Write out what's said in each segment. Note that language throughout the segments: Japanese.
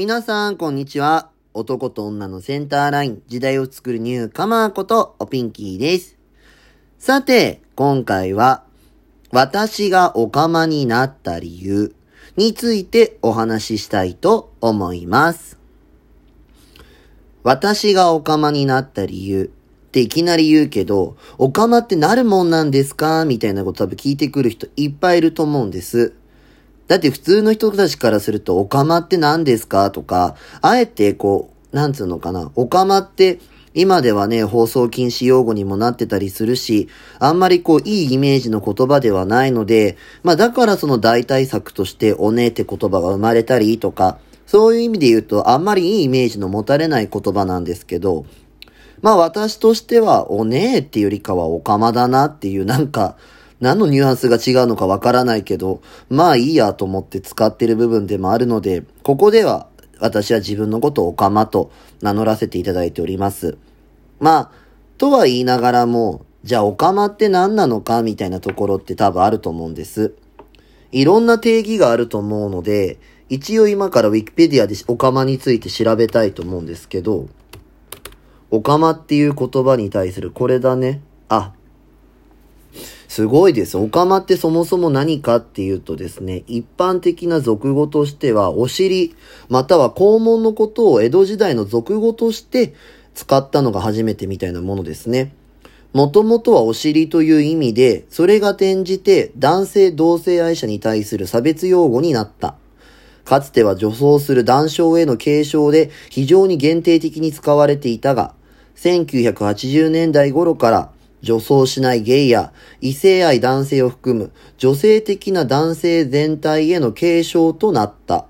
皆さん、こんにちは。男と女のセンターライン、時代を作るニューカマーこと、おピンキーです。さて、今回は、私がオカマになった理由についてお話ししたいと思います。私がオカマになった理由っていきなり言うけど、オカマってなるもんなんですか？みたいなこと多分聞いてくる人いっぱいいると思うんです。だって普通の人たちからすると、オカマって何ですか？とか、あえてこう、なんつうのかな、オカマって今ではね、放送禁止用語にもなってたりするし、あんまりこう、いいイメージの言葉ではないので、まあだからその代替策として、おねえって言葉が生まれたりとか、そういう意味で言うと、あんまりいいイメージの持たれない言葉なんですけど、まあ私としては、おねえっていうよりかはオカマだなっていう、なんか、何のニュアンスが違うのかわからないけど、まあいいやと思って使ってる部分でもあるので、ここでは私は自分のことをオカマと名乗らせていただいております。まあ、とは言いながらも、じゃあオカマって何なのかみたいなところって多分あると思うんです。いろんな定義があると思うので、一応今からウィキペディアでオカマについて調べたいと思うんですけど、オカマっていう言葉に対するこれだね。あ、すごいです。オカマってそもそも何かっていうとですね、一般的な俗語としては、お尻、または肛門のことを江戸時代の俗語として使ったのが初めてみたいなものですね。もともとはお尻という意味で、それが転じて男性同性愛者に対する差別用語になった。かつては女装する男性への継承で非常に限定的に使われていたが、1980年代頃から女装しないゲイや異性愛男性を含む女性的な男性全体への継承となったっ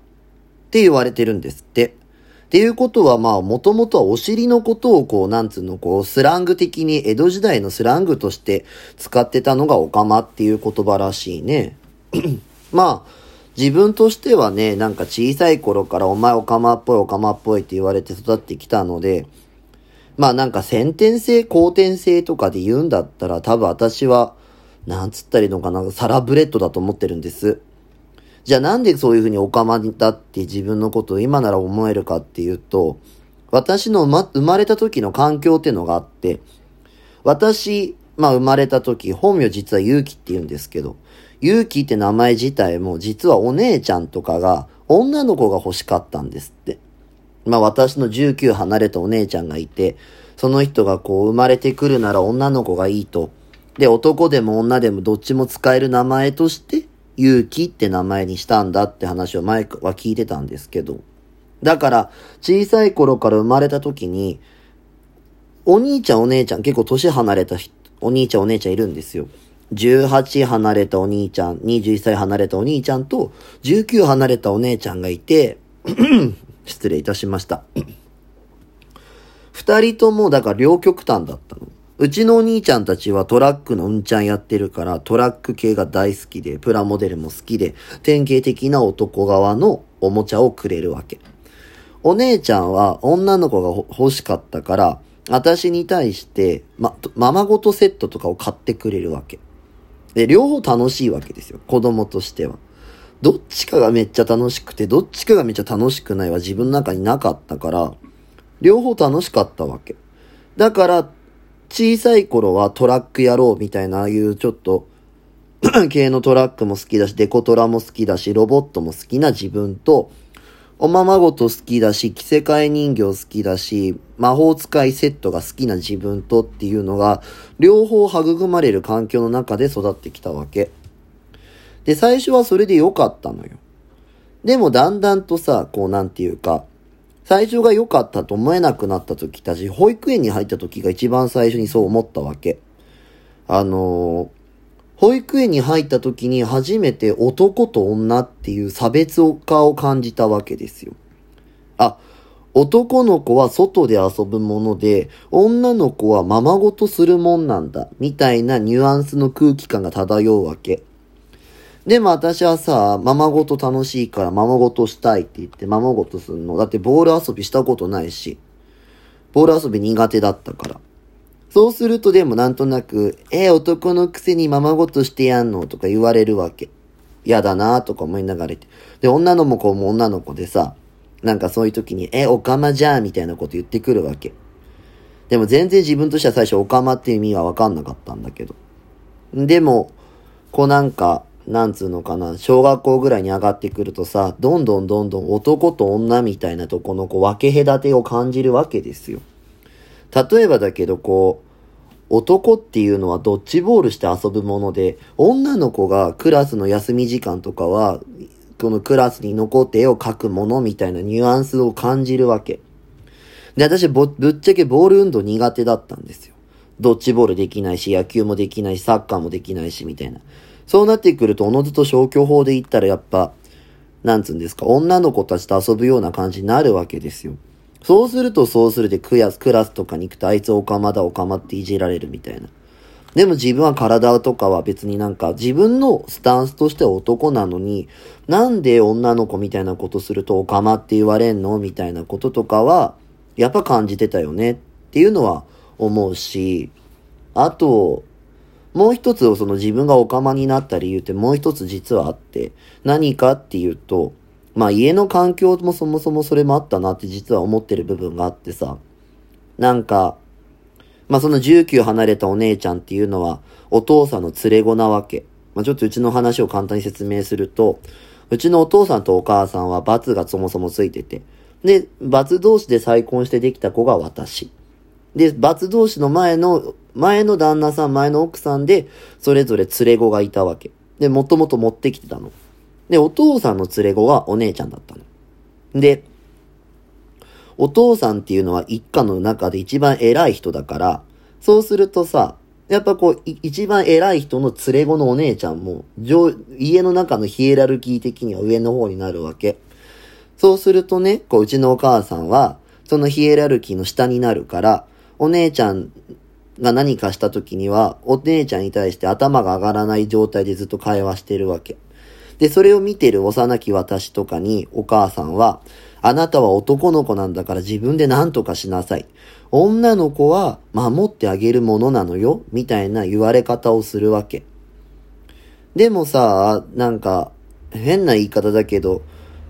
て言われてるんですって。っていうことはまあもともとはお尻のことをこうなんつうのこうスラング的に江戸時代のスラングとして使ってたのがオカマっていう言葉らしいね。まあ自分としてはねなんか小さい頃からお前オカマっぽいオカマっぽいって言われて育ってきたのでまあなんか先天性後天性とかで言うんだったら多分私はなんつったらいいのかなサラブレッドだと思ってるんです。じゃあなんでそういうふうにオカマだって自分のことを今なら思えるかっていうと、私の、生まれた時の環境っていうのがあって、私、まあ生まれた時、本名実はゆうきって言うんですけど、ゆうきって名前自体も実はお姉ちゃんとかが女の子が欲しかったんですって。まあ私の19離れたお姉ちゃんがいて、その人がこう生まれてくるなら女の子がいいと。で、男でも女でもどっちも使える名前として、勇気って名前にしたんだって話を前は聞いてたんですけど。だから、小さい頃から生まれた時に、お兄ちゃんお姉ちゃん結構年離れたお兄ちゃんお姉ちゃんいるんですよ。18離れたお兄ちゃん、21歳離れたお兄ちゃんと、19離れたお姉ちゃんがいて、失礼いたしました。二人ともだから両極端だったの。うちのお兄ちゃんたちはトラックのうんちゃんやってるからトラック系が大好きで、プラモデルも好きで、典型的な男側のおもちゃをくれるわけ。お姉ちゃんは女の子が欲しかったから、私に対して、ま、ままごとセットとかを買ってくれるわけ。で、両方楽しいわけですよ。子供としては。どっちかがめっちゃ楽しくて、どっちかがめっちゃ楽しくないは自分の中になかったから、両方楽しかったわけ。だから、小さい頃はトラックやろうみたいな、ああいうちょっと、系のトラックも好きだし、デコトラも好きだし、ロボットも好きな自分と、おままごと好きだし、着せ替え人形好きだし、魔法使いセットが好きな自分とっていうのが、両方育まれる環境の中で育ってきたわけ。で、最初はそれで良かったのよ。でもだんだんとさ、こうなんていうか、最初が良かったと思えなくなった時たち、保育園に入った時が一番最初にそう思ったわけ。あのー保育園に入った時に初めて男と女っていう差別化を感じたわけですよ。あ、男の子は外で遊ぶもので、女の子はままごとするもんなんだ、みたいなニュアンスの空気感が漂うわけ。でも私はさ、ままごと楽しいからままごとしたいって言ってままごとするの。だってボール遊びしたことないし、ボール遊び苦手だったから。そうするとでもなんとなく、えー、男のくせにままごとしてやんのとか言われるわけ。嫌だなとか思いながら言って。で、女の子も女の子でさ、なんかそういう時に、え、オカマじゃんみたいなこと言ってくるわけ。でも全然自分としては最初オカマっていう意味はわかんなかったんだけど。でも、こうなんか、なんつうのかな、小学校ぐらいに上がってくるとさ、どんどんどんどん男と女みたいなとこのこう分け隔てを感じるわけですよ。例えばだけどこう、男っていうのはドッジボールして遊ぶもので、女の子がクラスの休み時間とかは、このクラスに残って絵を描くものみたいなニュアンスを感じるわけ。で、私ぶっちゃけボール運動苦手だったんですよ。ドッジボールできないし、野球もできないし、サッカーもできないし、みたいな。そうなってくると、おのずと消去法で言ったらやっぱ、なんつうんですか、女の子たちと遊ぶような感じになるわけですよ。そうするとそうするでクラス、クラスとかに行くとあいつオカマだオカマっていじられるみたいな。でも自分は体とかは別になんか自分のスタンスとしては男なのに、なんで女の子みたいなことするとオカマって言われんのみたいなこととかは、やっぱ感じてたよねっていうのは思うし、あと、もう一つその自分がオカマになった理由ってもう一つ実はあって、何かっていうと、まあ家の環境もそもそもそれもあったなって実は思ってる部分があってさ、なんか、まあその19離れたお姉ちゃんっていうのはお父さんの連れ子なわけ。まあちょっとうちの話を簡単に説明すると、うちのお父さんとお母さんは罰がそもそもついてて、で、罰同士で再婚してできた子が私。で、罰同士の前の、前の旦那さん、前の奥さんで、それぞれ連れ子がいたわけ。で、もともと持ってきてたの。で、お父さんの連れ子はお姉ちゃんだったの。で、お父さんっていうのは一家の中で一番偉い人だから、そうするとさ、やっぱこう、一番偉い人の連れ子のお姉ちゃんも、家の中のヒエラルキー的には上の方になるわけ。そうするとね、こう、うちのお母さんは、そのヒエラルキーの下になるから、お姉ちゃんが何かした時には、お姉ちゃんに対して頭が上がらない状態でずっと会話してるわけ。で、それを見てる幼き私とかにお母さんは、あなたは男の子なんだから自分で何とかしなさい。女の子は守ってあげるものなのよ、みたいな言われ方をするわけ。でもさ、なんか、変な言い方だけど、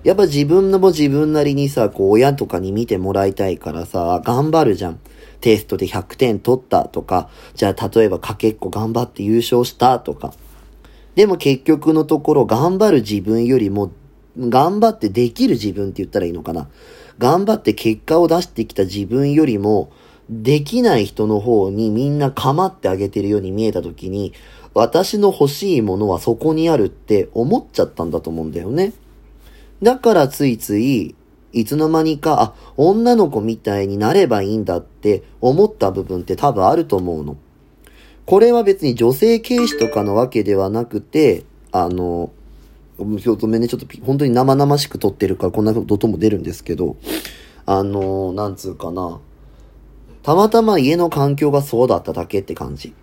やっぱ自分のも自分なりにさ、こう親とかに見てもらいたいからさ、頑張るじゃん。テストで100点取ったとか、じゃあ例えばかけっこ頑張って優勝したとか。でも結局のところ頑張る自分よりも、頑張ってできる自分って言ったらいいのかな。頑張って結果を出してきた自分よりも、できない人の方にみんな構ってあげてるように見えた時に、私の欲しいものはそこにあるって思っちゃったんだと思うんだよね。だからついつい、いつの間にか、あ、女の子みたいになればいいんだって思った部分って多分あると思うの。これは別に女性軽視とかのわけではなくて、あの、ごめんね、ちょっと本当に生々しく撮ってるからこんなことも出るんですけど、あの、なんつうかな。たまたま家の環境がそうだっただけって感じ。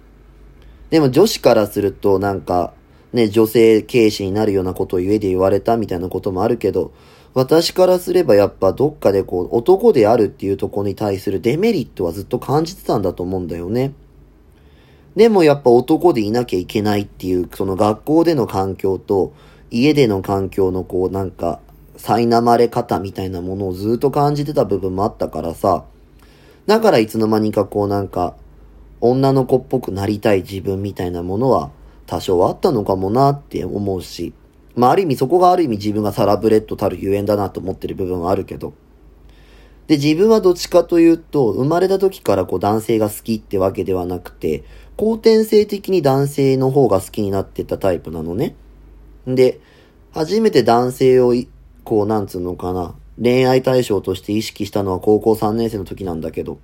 でも女子からするとなんか、ね、女性軽視になるようなことを家で言われたみたいなこともあるけど、私からすればやっぱどっかでこう、男であるっていうところに対するデメリットはずっと感じてたんだと思うんだよね。でもやっぱ男でいなきゃいけないっていう、その学校での環境と家での環境のこうなんか、苛まれ方みたいなものをずっと感じてた部分もあったからさ、だからいつの間にかこうなんか、女の子っぽくなりたい自分みたいなものは多少あったのかもなって思うし、まあある意味そこがある意味自分がサラブレッドたるゆえんだなと思ってる部分はあるけど、で、自分はどっちかというと、生まれた時からこう男性が好きってわけではなくて、後天性的に男性の方が好きになってたタイプなのね。で、初めて男性を、こう、なんつうのかな、恋愛対象として意識したのは高校3年生の時なんだけど、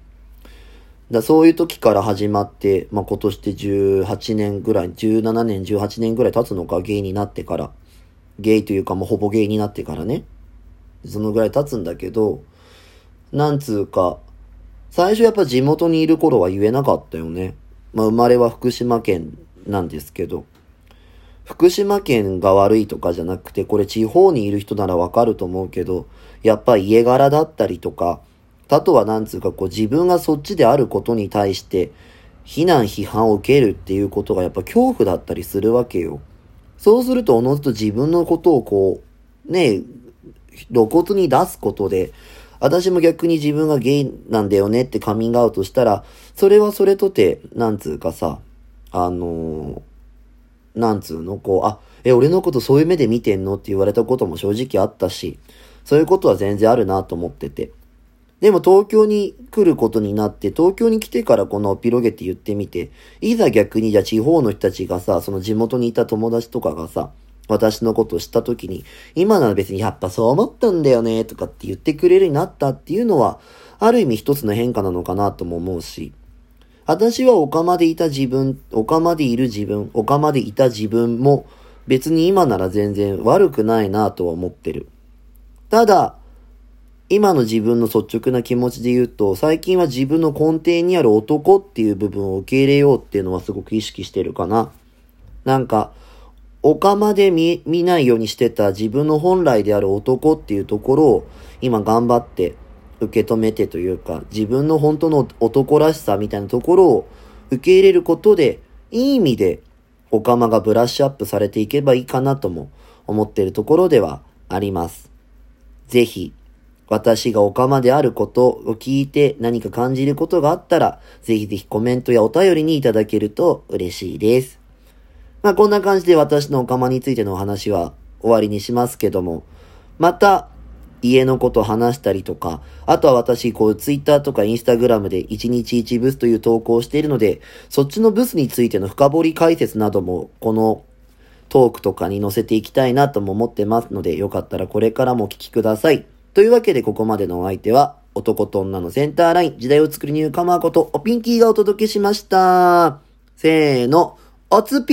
だそういう時から始まって、まあ、今年で18年ぐらい、17年、18年ぐらい経つのか、ゲイになってから。ゲイというかもうほぼゲイになってからね。そのぐらい経つんだけど、なんつうか、最初やっぱ地元にいる頃は言えなかったよね。まあ、生まれは福島県なんですけど、福島県が悪いとかじゃなくて、これ地方にいる人ならわかると思うけど、やっぱ家柄だったりとか、あとはなんつうかこう自分がそっちであることに対して、非難批判を受けるっていうことがやっぱ恐怖だったりするわけよ。そうするとおのずと自分のことをこう、ね、露骨に出すことで、私も逆に自分がゲイなんだよねってカミングアウトしたら、それはそれとて、なんつうかさ、あのー、なんつうの、こう、あ、え、俺のことそういう目で見てんのって言われたことも正直あったし、そういうことは全然あるなと思ってて。でも東京に来ることになって、東京に来てからこのピロゲって言ってみて、いざ逆にじゃあ地方の人たちがさ、その地元にいた友達とかがさ、私のことを知った時に、今なら別にやっぱそう思ったんだよね、とかって言ってくれるようになったっていうのは、ある意味一つの変化なのかなとも思うし、私はオカマでいた自分、オカマでいる自分、オカマでいた自分も別に今なら全然悪くないなとは思ってる。ただ、今の自分の率直な気持ちで言うと、最近は自分の根底にある男っていう部分を受け入れようっていうのはすごく意識してるかな。なんか、おかまで見、見ないようにしてた自分の本来である男っていうところを今頑張って受け止めてというか、自分の本当の男らしさみたいなところを受け入れることで、いい意味でおかまがブラッシュアップされていけばいいかなとも思ってるところではあります。ぜひ、私がオカマであることを聞いて何か感じることがあったら、ぜひぜひコメントやお便りにいただけると嬉しいです。まあこんな感じで私のオカマについてのお話は終わりにしますけども、また家のこと話したりとか、あとは私、こう、ツイッターとかインスタグラムで1日1ブスという投稿をしているので、そっちのブスについての深掘り解説なども、このトークとかに載せていきたいなとも思ってますので、よかったらこれからもお聞きください。というわけでここまでのお相手は、男と女のセンターライン、時代を作りニューカマーこと、おピンキーがお届けしました。せーの、おつぴ